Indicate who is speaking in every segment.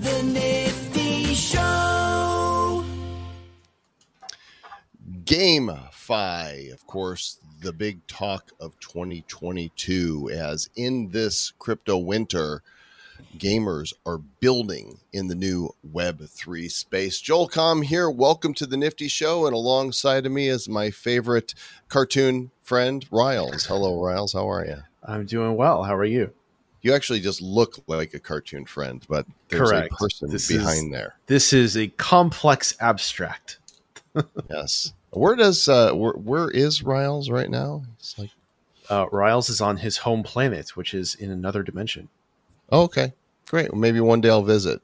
Speaker 1: The Nifty Show.
Speaker 2: GameFi, of course, the big talk of 2022, as in this crypto winter, gamers are building in the new Web3 space. Joel Comm here. Welcome to the Nifty Show. And alongside of me is my favorite cartoon friend, Riles. Hello, Riles. How are you?
Speaker 3: I'm doing well. How are you?
Speaker 2: You actually just look like a cartoon friend, but there's
Speaker 3: Correct.
Speaker 2: a person
Speaker 3: This
Speaker 2: behind
Speaker 3: is-
Speaker 2: there.
Speaker 3: This is a complex abstract.
Speaker 2: Yes. Where does uh where, where is Riles right now? It's like
Speaker 3: Uh, Riles is on his home planet, which is in another dimension.
Speaker 2: oh, okay. Great. Well, maybe one day I'll visit.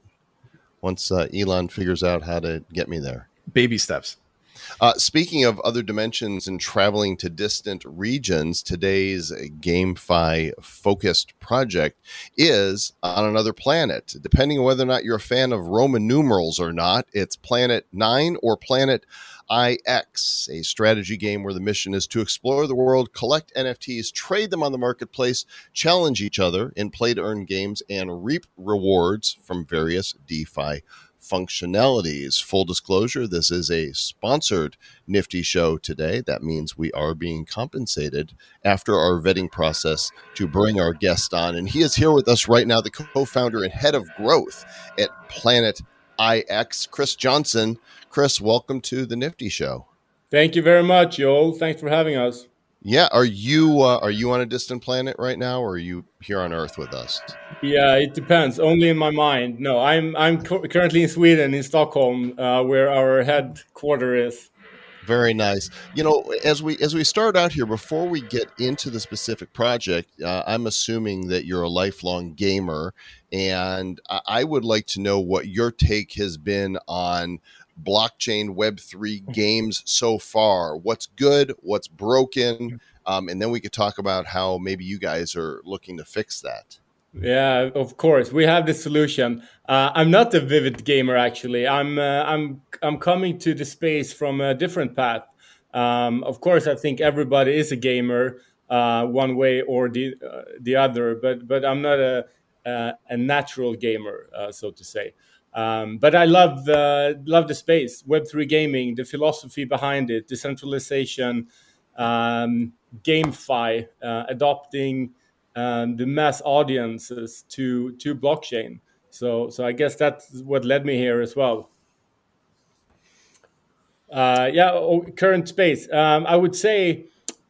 Speaker 2: Once uh, Elon figures out how to get me there.
Speaker 3: Baby steps.
Speaker 2: Uh, speaking of other dimensions and traveling to distant regions, today's GameFi focused project is on another planet. Depending on whether or not you're a fan of Roman numerals or not, it's Planet 9 or Planet IX, a strategy game where the mission is to explore the world, collect NFTs, trade them on the marketplace, challenge each other in play to earn games, and reap rewards from various DeFi functionalities. Full disclosure this is a sponsored Nifty show today. That means we are being compensated after our vetting process to bring our guest on. And he is here with us right now, the co founder and head of growth at Planet IX, Chris Jeansson. Chris, welcome to the Nifty show.
Speaker 4: Thank you very much, Joel. Thanks for having us.
Speaker 2: Yeah, are you uh, are you on a distant planet right now, or are you here on Earth with us?
Speaker 4: Yeah, it depends. Only in my mind. No, I'm I'm cu- currently in Sweden, in Stockholm, uh, where our headquarter is.
Speaker 2: Very nice. You know, as we as we start out here, before we get into the specific project, uh, I'm assuming that you're a lifelong gamer, and I- I would like to know what your take has been on blockchain Web three games so far. What's good? What's broken? Um, and then we could talk about how maybe you guys are looking to fix that.
Speaker 4: Yeah, of course. We have the solution. Uh, I'm not a vivid gamer actually. I'm uh, I'm I'm coming to the space from a different path. Um, of course, I think everybody is a gamer uh, one way or the uh, the other, but but I'm not a uh, a natural gamer, uh, so to say. Um, but I love the love the space, Web three gaming, the philosophy behind it, decentralization, um, GameFi, uh, adopting um, the mass audiences to to blockchain. So so I guess that's what led me here as well. Uh, yeah, oh, current space. Um, I would say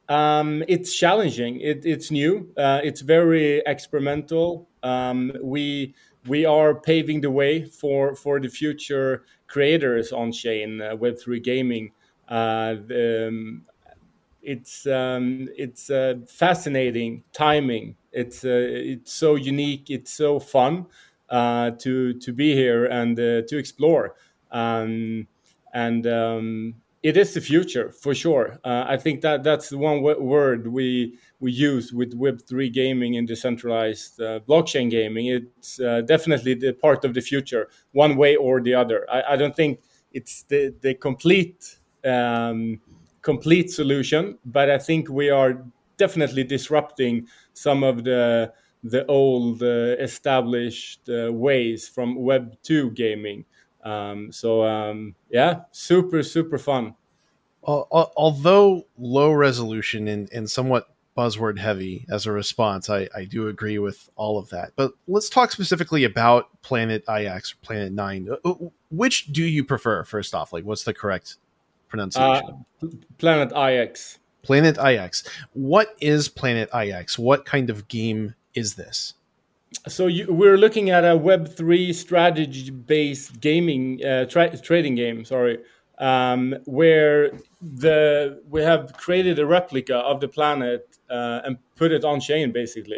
Speaker 4: um, it's challenging. It, it's new. Uh, it's very experimental. Um, we we are paving the way for for the future creators on chain uh, Web three gaming. Uh, the, um, it's um, it's uh, fascinating timing. It's uh, it's so unique. It's so fun uh, to to be here and uh, to explore. Um, and um, it is the future for sure. Uh, I think that that's the one w- word we we use with Web three gaming and decentralized uh, blockchain gaming. It's uh, definitely the part of the future, one way or the other. I, I don't think it's the the complete um, complete solution, but I think we are definitely disrupting some of the the old uh, established uh, ways from Web two gaming. Um, so um, yeah, super super fun.
Speaker 3: Al- al- Although low resolution and, and somewhat buzzword heavy as a response, I, I do agree with all of that. But let's talk specifically about Planet IX or Planet 9. Uh, uh, Which do you prefer, first off? Like, what's the correct pronunciation?
Speaker 4: Uh, Planet IX.
Speaker 3: Planet IX. What is Planet IX? What kind of game is this?
Speaker 4: So you, we're looking at a Web three strategy based gaming uh, tra- trading game. Sorry, um, where the we have created a replica of the planet uh, and put it on chain basically.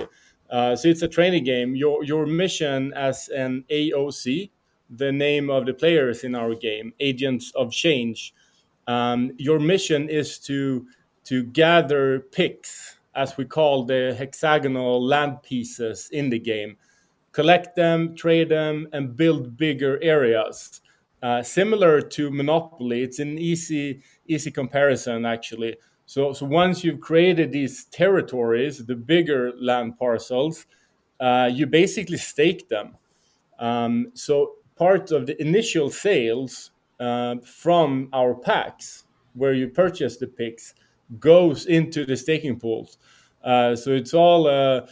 Speaker 4: Uh, so it's a training game. Your your mission as an AOC, the name of the players in our game, Agents of Change. Um, your mission is to to gather PIX, as we call the hexagonal land pieces in the game, collect them, trade them, and build bigger areas. Uh, similar to Monopoly, it's an easy easy comparison actually. So, so once you've created these territories, the bigger land parcels, uh, you basically stake them. Um, so part of the initial sales uh, from our packs, where you purchase the PIX, goes into the staking pools. Uh, so it's all a,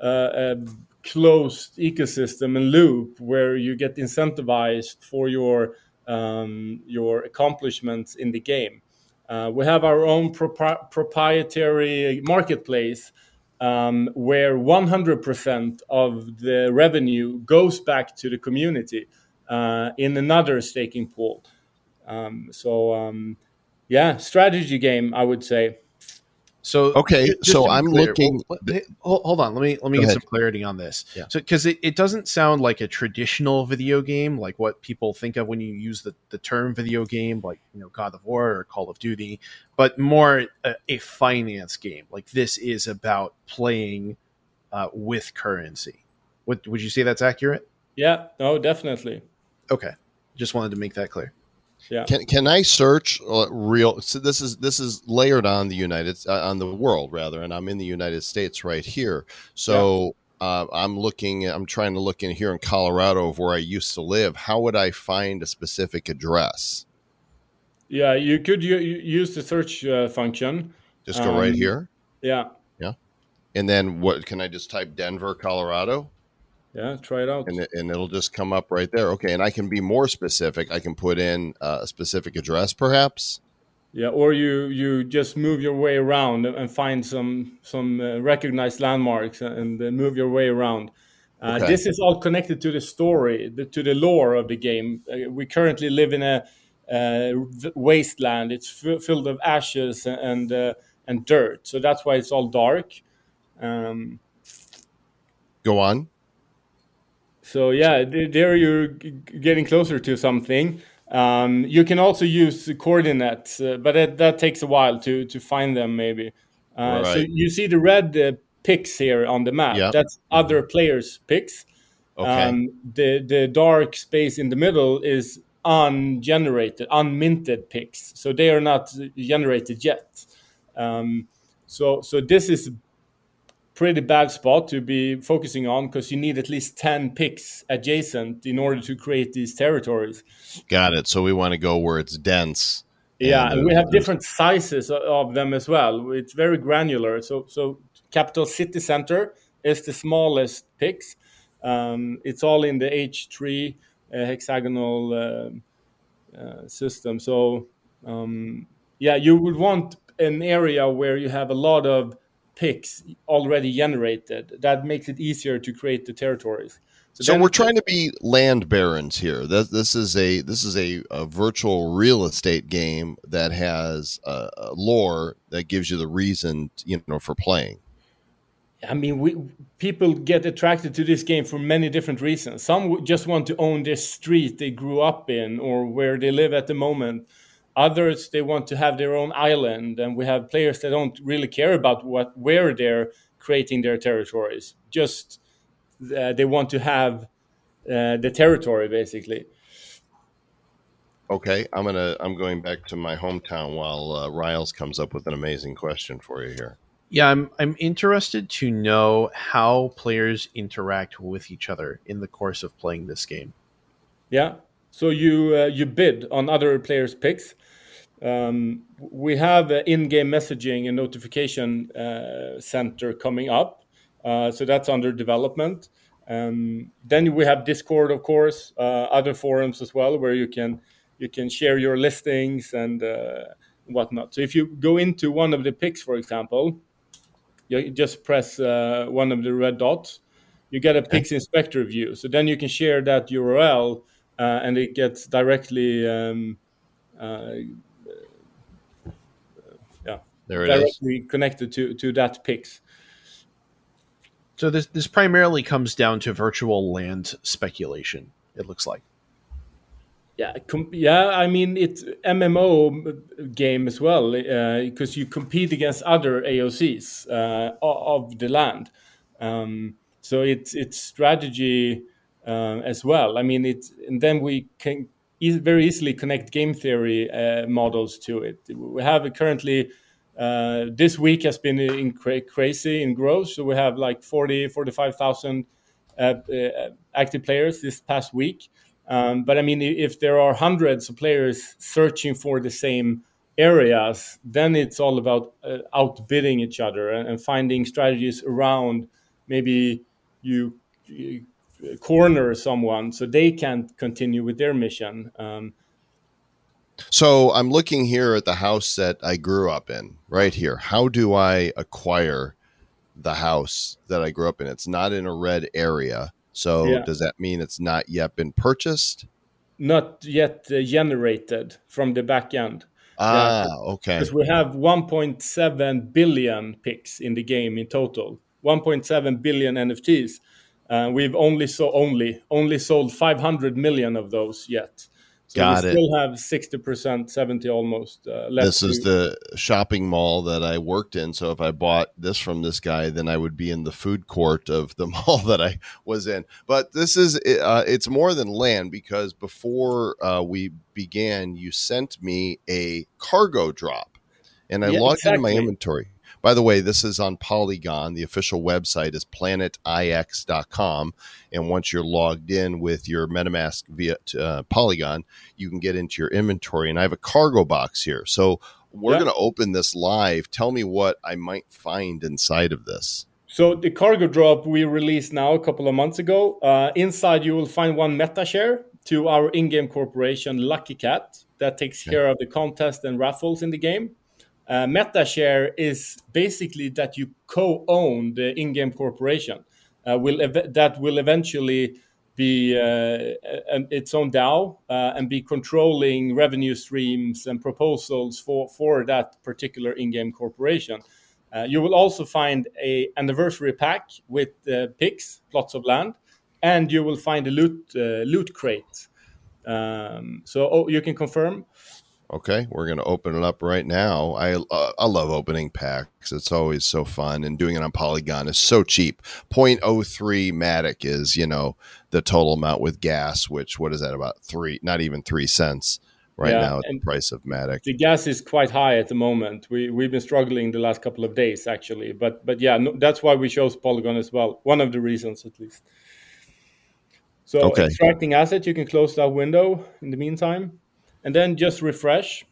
Speaker 4: a, a closed ecosystem and loop where you get incentivized for your um, your accomplishments in the game. Uh, we have our own propri- proprietary marketplace um, where 100% of the revenue goes back to the community uh, in another staking pool. Um, so, um, yeah, strategy game, I would say.
Speaker 3: So
Speaker 2: Okay, so I'm
Speaker 3: clear,
Speaker 2: looking-
Speaker 3: hold, hold on, let me let me
Speaker 2: Go
Speaker 3: get
Speaker 2: ahead.
Speaker 3: some clarity on this.
Speaker 2: Yeah.
Speaker 3: So because it, it doesn't sound like a traditional video game, like what people think of when you use the, the term video game, like you know God of War or Call of Duty, but more a, a finance game. Like this is about playing uh, with currency. Would would you say that's accurate?
Speaker 4: Yeah, no, definitely.
Speaker 3: Okay, just wanted to make that clear.
Speaker 4: Yeah.
Speaker 2: Can can I search uh, real? So this is this is layered on the United uh, on the world rather, and I'm in the United States right here. So uh, I'm looking. I'm trying to look in here in Colorado of where I used to live. How would I find a specific address?
Speaker 4: Yeah, you could u- use the search uh, function.
Speaker 2: Just go right here.
Speaker 4: Yeah.
Speaker 2: Yeah, and then what? Can I just type Denver, Colorado,
Speaker 4: yeah, try it out.
Speaker 2: and it, and it'll just come up right there? Okay, and I can be more specific. I can put in uh, a specific address, perhaps.
Speaker 4: Yeah, or you you just move your way around and find some some uh, recognized landmarks and uh, move your way around. Uh,
Speaker 2: Okay.
Speaker 4: This is all connected to the story, the, to the lore of the game. Uh, we currently live in a uh, wasteland. It's f- filled of ashes and uh, and dirt, so that's why it's all dark. Um,
Speaker 2: Go on.
Speaker 4: So yeah, there you're getting closer to something. Um, you can also use coordinates, uh, but that, that takes a while to to find them. Maybe. Uh, So you see the red uh, PIX here on the map.
Speaker 2: Yeah.
Speaker 4: That's other players' PIX.
Speaker 2: Okay.
Speaker 4: Um, the the dark space in the middle is ungenerated, unminted PIX. So they are not generated yet. Um, so so this is pretty bad spot to be focusing on because you need at least 10 PIX adjacent in order to create these territories.
Speaker 2: Got it. So we want to go where it's dense.
Speaker 4: Yeah,
Speaker 2: And,
Speaker 4: we
Speaker 2: uh,
Speaker 4: have different sizes of them as well. It's very granular. So, so capital city center is the smallest PIX. Um, it's all in the H3 uh, hexagonal um uh, system. So, um, yeah, you would want an area where you have a lot of PIX already generated. That makes it easier to create the territories.
Speaker 2: So
Speaker 4: then-
Speaker 2: we're trying to be land barons here. This, this is a this is a, a virtual real estate game that has a, a lore that gives you the reason you know for playing.
Speaker 4: I mean, we people get attracted to this game for many different reasons. Some just want to own this street they grew up in or where they live at the moment. Others they want to have their own island, and we have players that don't really care about what where they're creating their territories. Just uh, they want to have uh, the territory, basically.
Speaker 2: Okay, I'm gonna I'm going back to my hometown while uh, Riles comes up with an amazing question for you here.
Speaker 3: Yeah, I'm I'm interested to know how players interact with each other in the course of playing this game.
Speaker 4: Yeah. So you uh, you bid on other players' PIX. Um, we have in-game messaging and notification uh, center coming up, uh, so that's under development. Um, then we have Discord, of course, uh, other forums as well, where you can you can share your listings and uh, whatnot. So if you go into one of the PIX, for example, you just press uh, one of the red dots, you get a Pix Inspector view. So then you can share that URL, uh, and it gets directly, um, uh,
Speaker 2: There it is.
Speaker 4: directly connected to to that Pix.
Speaker 3: So this this primarily comes down to virtual land speculation. It looks like.
Speaker 4: Yeah, com- yeah. I mean, it's MMO game as well because you compete against other AOCs uh, of the land. Um, so it's it's strategy uh, as well. I mean, it's and then we can e- very easily connect game theory uh, models to it. We have it currently. Uh, this week has been in cra- crazy in growth. So we have like 40, 45,000 uh, uh, active players this past week. Um, but I mean, if there are hundreds of players searching for the same areas, then it's all about uh, outbidding each other and, and, finding strategies around maybe you, you, corner someone so they can't continue with their mission. Um,
Speaker 2: so I'm looking here at the house that I grew up in, right here. How do I acquire the house that I grew up in? It's not in a red area. So yeah. does that mean it's not yet been purchased?
Speaker 4: Not yet uh, generated from the back end.
Speaker 2: Ah, yeah, okay.
Speaker 4: Because we have 1.7 billion PIX in the game in total. 1.7 billion NFTs. Uh, we've only so only only sold 500 million of those yet. So
Speaker 2: Got
Speaker 4: we
Speaker 2: it.
Speaker 4: still have 60%, 70 almost uh, left.
Speaker 2: This is the shopping mall that I worked in. So if I bought this from this guy, then I would be in the food court of the mall that I was in. But this is, uh, it's more than land because before uh, we began, you sent me a cargo drop and I yeah, logged exactly. into my inventory. By the way, this is on Polygon. The official website is planetix.com. And once you're logged in with your MetaMask via uh, Polygon, you can get into your inventory. And I have a cargo box here. So we're yeah. going to open this live. Tell me what I might find inside of this.
Speaker 4: So the cargo drop we released now a couple of months ago. Uh, inside, you will find one meta share to our in-game corporation Lucky Cat that takes okay. care of the contest and raffles in the game. Uh, MetaShare is basically that you co-own the in-game corporation. Uh, will ev- that will eventually be uh, its own DAO uh, and be controlling revenue streams and proposals for for that particular in-game corporation. Uh, you will also find a anniversary pack with uh, PIX, plots of land, and you will find a loot loot crate. Um, so oh, you can confirm
Speaker 2: Okay, we're going to open it up right now. I uh, I love opening packs. It's always so fun, and doing it on Polygon is so cheap. 0.03 Matic is you know the total amount with gas, which what is that about three? Not even three cents right yeah, now at the price of Matic.
Speaker 4: The gas is quite high at the moment. We we've been struggling the last couple of days actually, but but yeah, no, that's why we chose Polygon as well. One of the reasons at least. So okay. extracting assets, you can close that window in the meantime and then just refresh.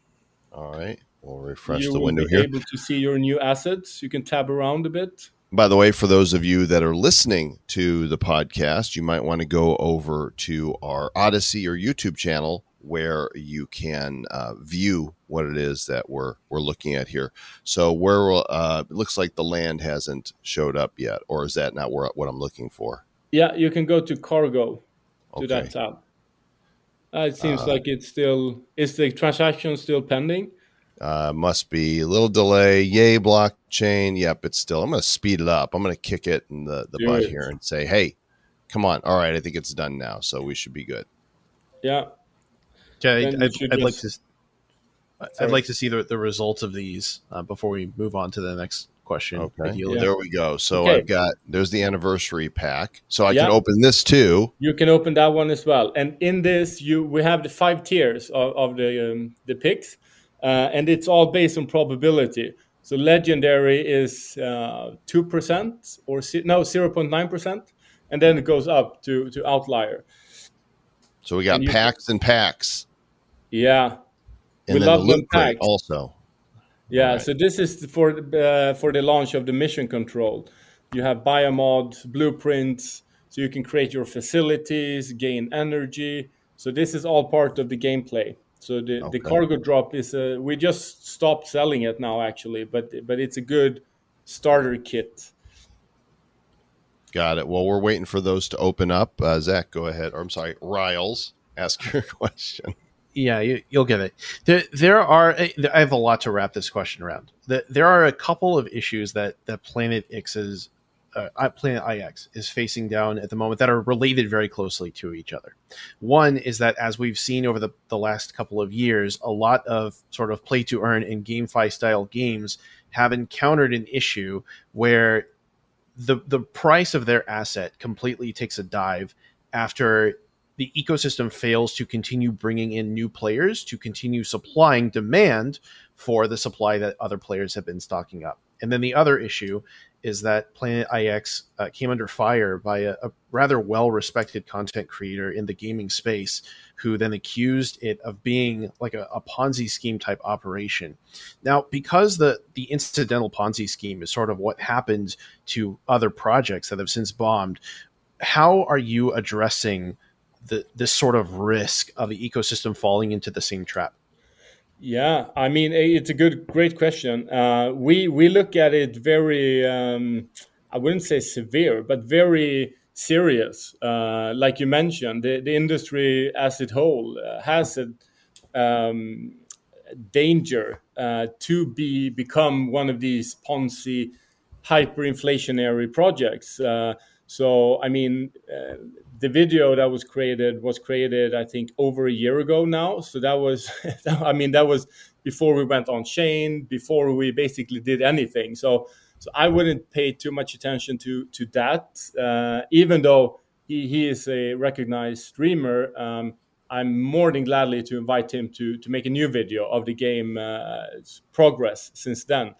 Speaker 2: All right, we'll refresh
Speaker 4: you
Speaker 2: the window
Speaker 4: here. Able to see your new assets. You can tab around a bit.
Speaker 2: By the way, for those of you that are listening to the podcast, you might want to go over to our Odysee or YouTube channel where you can uh, view what it is that we're we're looking at here. So where uh, it looks like the land hasn't showed up yet, or is that not where, what I'm looking for?
Speaker 4: Yeah, you can go to cargo to okay. that tab. Uh, it seems uh, like it's still is the transaction still pending.
Speaker 2: Uh, must be a little delay. Yay, blockchain. Yep, it's still. I'm going to speed it up. I'm going to kick it in the, the butt it. here and say, hey, come on. All right, I think it's done now, so we should be good.
Speaker 4: Yeah.
Speaker 3: Okay, I'd, I'd just... like to. I'd like to see the, the results of these uh, before we move on to the next question.
Speaker 2: Okay. Yeah. There we go. So okay. I've got there's the anniversary pack. So I yeah. can open this too.
Speaker 4: You can open that one as well. And in this, you we have the five tiers of, of the um, the PIX, uh, and it's all based on probability. So legendary is uh, two uh, percent or no zero point nine percent, and then it goes up to to outlier.
Speaker 2: So we got and packs and packs.
Speaker 4: Yeah,
Speaker 2: and we love the packs also.
Speaker 4: Yeah, right. so this is for uh, for the launch of the mission control. You have biomod blueprints, so you can create your facilities, gain energy. So this is all part of the gameplay. So the, okay. the cargo drop is a, we just stopped selling it now actually, but but it's a good starter kit.
Speaker 2: Got it. Well, we're waiting for those to open up. Uh, Zach, go ahead. Or I'm sorry, Riles, ask your question.
Speaker 3: Yeah, you, will get it. There, there are. I have a lot to wrap this question around. There are a couple of issues that that Planet X's uh, Planet IX is facing down at the moment that are related very closely to each other. One is that, as we've seen over the, the last couple of years, a lot of sort of play to earn and GameFi style games have encountered an issue where the the price of their asset completely takes a dive after the ecosystem fails to continue bringing in new players to continue supplying demand for the supply that other players have been stocking up. And then the other issue is that Planet IX uh, came under fire by a, a rather well respected content creator in the gaming space who then accused it of being like a, a, Ponzi scheme type operation. Now, because the, the incidental Ponzi scheme is sort of what happened to other projects that have since bombed, how are you addressing the, this sort of risk of the ecosystem falling into the same trap?
Speaker 4: Yeah, I mean it's a good, great question. Uh, we we look at it very, um, I wouldn't say severe, but very serious. Uh, like you mentioned, the, the industry as a whole uh, has a um, danger uh, to be become one of these Ponzi hyperinflationary projects. Uh, so, I mean, uh, the video that was created was created i think over a year ago now. So that was i mean that was before we went on chain before we basically did anything. So so i wouldn't pay too much attention to to that. Uh, even though he, he is a recognized streamer um, i'm more than gladly to invite him to to make a new video of the game uh, progress since then.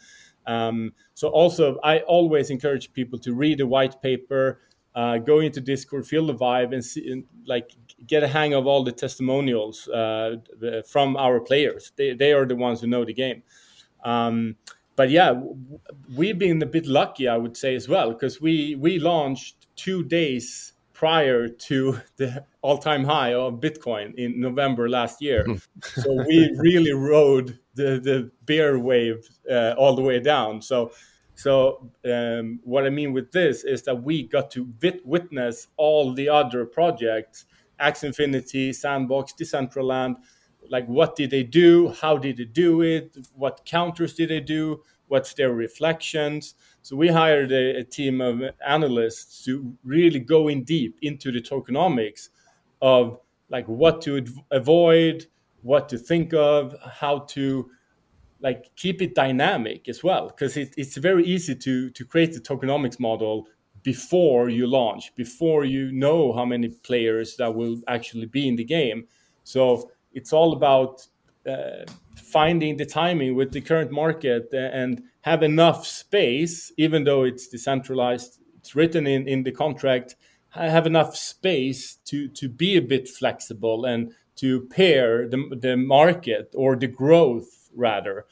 Speaker 4: Um, so also i always encourage people to read the white paper uh, go into Discord, feel the vibe, and, see, and like get a hang of all the testimonials uh, from our players. They, they are the ones who know the game. Um, but yeah, we've been a bit lucky, I would say as well, because we we launched two days prior to the all-time high of Bitcoin in November last year. so we really rode the the bear wave uh, all the way down. So so um, what I mean with this is that we got to vit- witness all the other projects, Axie Infinity, Sandbox, Decentraland. Like what did they do? How did they do it? What counters did they do? What's their reflections? So we hired a, a team of analysts to really go in deep into the tokenomics of like what to avoid, what to think of, how to like keep it dynamic as well because it, it's very easy to to create the tokenomics model before you launch before you know how many players that will actually be in the game. So it's all about uh, finding the timing with the current market and have enough space even though it's decentralized it's written in in the contract have enough space to to be a bit flexible and to pair the, the market or the growth rather.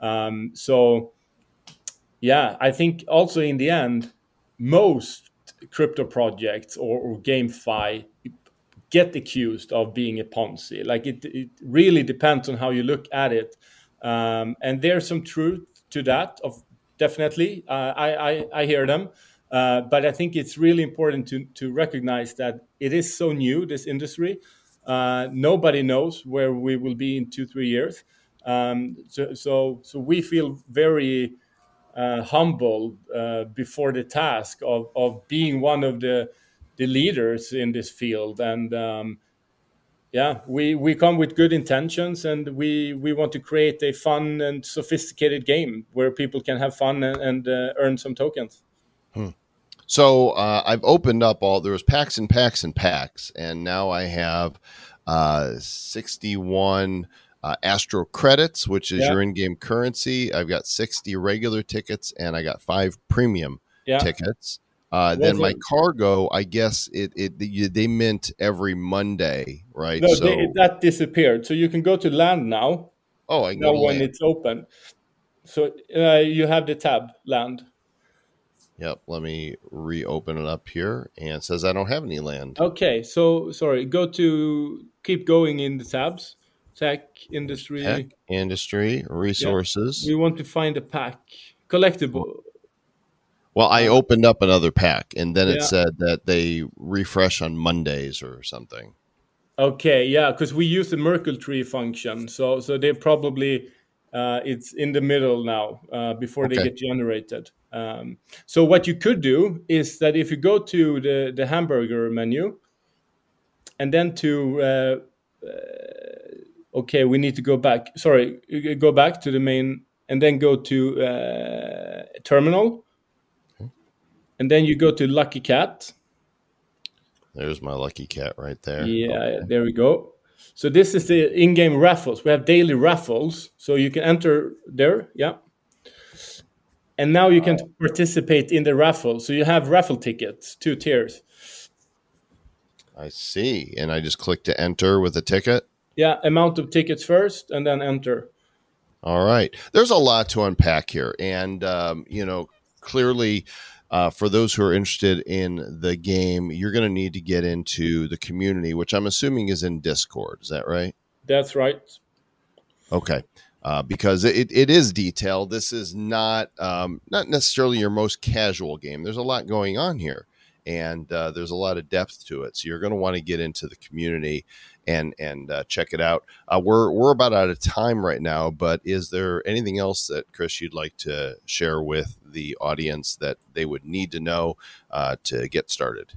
Speaker 4: Um, so, yeah, I think also in the end, most crypto projects or, or GameFi get accused of being a Ponzi. Like it, it really depends on how you look at it. Um, and there's some truth to that. Of definitely, uh, I, I, I hear them. Uh, but I think it's really important to to recognize that it is so new this industry. Uh, nobody knows where we will be in two three years. Um, so, so, so we feel very uh, humble uh, before the task of, of being one of the, the leaders in this field. And um, yeah, we, we come with good intentions and we, we want to create a fun and sophisticated game where people can have fun and, and uh, earn some tokens.
Speaker 2: Hmm. So uh, I've opened up all there was packs and packs and packs, and now I have uh, 61 uh, Astro credits, which is your in-game currency. I've got 60 regular tickets and I got five premium tickets. Uh, then my cargo, I guess it, it they mint every Monday, right?
Speaker 4: No, so, they, that disappeared. So you can go to land now.
Speaker 2: Oh, I
Speaker 4: know when it's open. So uh, you have the tab land.
Speaker 2: Yep. Let me reopen it up here, and it says I don't have any land.
Speaker 4: Okay. So sorry. Go to keep going in the tabs tech industry tech,
Speaker 2: industry resources
Speaker 4: yeah. we want to find a pack collectible
Speaker 2: well i uh, opened up another pack and then it yeah. said that they refresh on mondays or something
Speaker 4: okay yeah because we use the merkle tree function so so they probably uh, it's in the middle now uh, before okay. they get generated um, so what you could do is that if you go to the the hamburger menu and then to uh, uh okay, we need to go back. Sorry, go back to the main and then go to uh, terminal. Okay. And then you go to Lucky Cat.
Speaker 2: There's my Lucky Cat right there.
Speaker 4: Yeah, okay. there we go. So this is the in-game raffles. We have daily raffles, so you can enter there. Yeah. and now you can participate in the raffle. So you have raffle tickets, two tiers.
Speaker 2: I see. And I just click to enter with a ticket.
Speaker 4: Yeah, amount of tickets first, and then enter.
Speaker 2: All right. There's a lot to unpack here. And, um, you know, clearly, uh, for those who are interested in the game, you're going to need to get into the community, which I'm assuming is in Discord. Is that right?
Speaker 4: That's right.
Speaker 2: Okay. Uh, because it, it is detailed. This is not um, not necessarily your most casual game. There's a lot going on here, and uh, there's a lot of depth to it. So you're going to want to get into the community and and uh, check it out. Uh, we're we're about out of time right now, but is there anything else that Chris you'd like to share with the audience that they would need to know uh, to get started?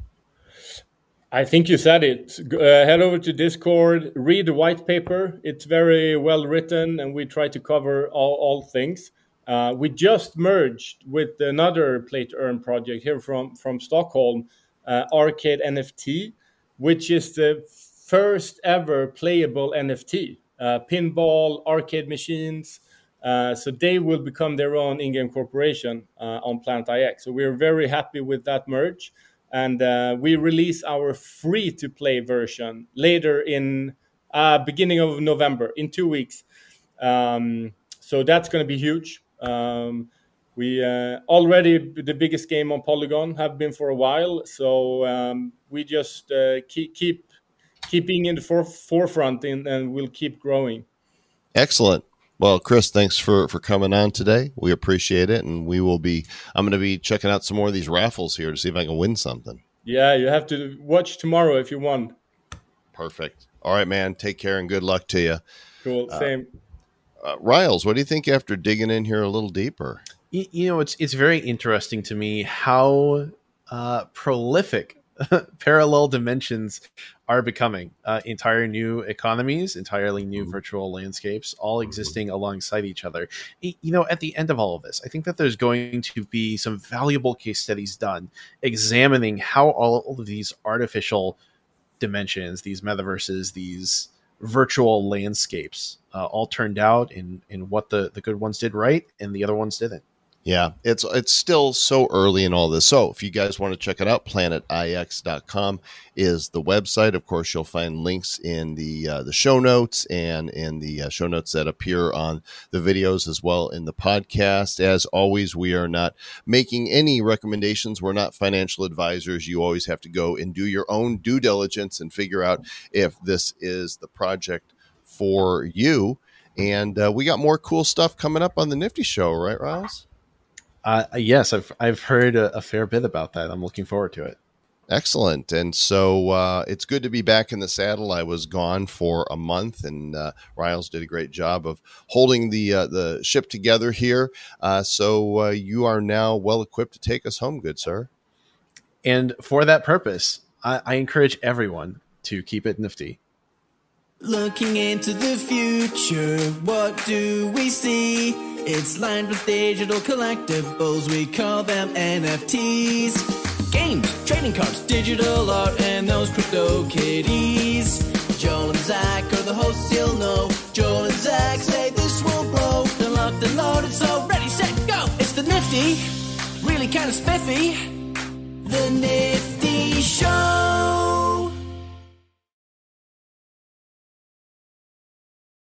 Speaker 4: I think you said it. Uh, head over to Discord, read the white paper. It's very well written, and we try to cover all, all things. Uh, we just merged with another play to earn project here from from Stockholm, uh, Arcade NFT, which is the first ever playable NFT. Uh, pinball, arcade machines. Uh, so they will become their own in-game corporation uh, on Planet IX. So we're very happy with that merge and uh, we release our free to play version later in uh, beginning of november in two weeks um, so that's going to be huge um, we uh, already the biggest game on polygon have been for a while so um, we just uh, keep keep keeping in the for- forefront and, and we'll keep growing
Speaker 2: excellent well, Chris, thanks for for coming on today. We appreciate it, and we will be. I'm going to be checking out some more of these raffles here to see if I can win something.
Speaker 4: Yeah, you have to watch tomorrow if you won.
Speaker 2: Perfect. All right, man. Take care and good luck to you.
Speaker 4: Cool. Same.
Speaker 2: Uh, Riles, what do you think after digging in here a little deeper?
Speaker 3: You, you know, it's it's very interesting to me how uh, prolific parallel dimensions are becoming uh, entire new economies, entirely new mm-hmm. virtual landscapes, all mm-hmm. existing alongside each other. You know, at the end of all of this, I think that there's going to be some valuable case studies done examining how all of these artificial dimensions, these metaverses, these virtual landscapes uh, all turned out and, and what the, the good ones did right and the other ones didn't.
Speaker 2: Yeah, it's it's still so early in all this. So if you guys want to check it out, planetix.com is the website. Of course, you'll find links in the uh, the show notes and in the uh, show notes that appear on the videos as well in the podcast. As always, we are not making any recommendations. We're not financial advisors. You always have to go and do your own due diligence and figure out if this is the project for you. And uh, we got more cool stuff coming up on the Nifty Show, right, Riles?
Speaker 3: Uh, yes, I've I've heard a, a, fair bit about that. I'm looking forward to it.
Speaker 2: Excellent, and so uh, it's good to be back in the saddle. I was gone for a month, and uh, Riles did a great job of holding the uh, the ship together here. Uh, so uh, you are now well equipped to take us home, good sir.
Speaker 3: And for that purpose, I, I encourage everyone to keep it nifty.
Speaker 1: Looking into the future, what do we see? It's lined with digital collectibles, we call them NFTs. Games, trading cards, digital art, and those crypto kitties. Joel and Zach are the hosts you'll know. Joel and Zach say this will blow. They're locked and loaded, so ready, set, go! It's the nifty, really kind of spiffy. The Nifty Show.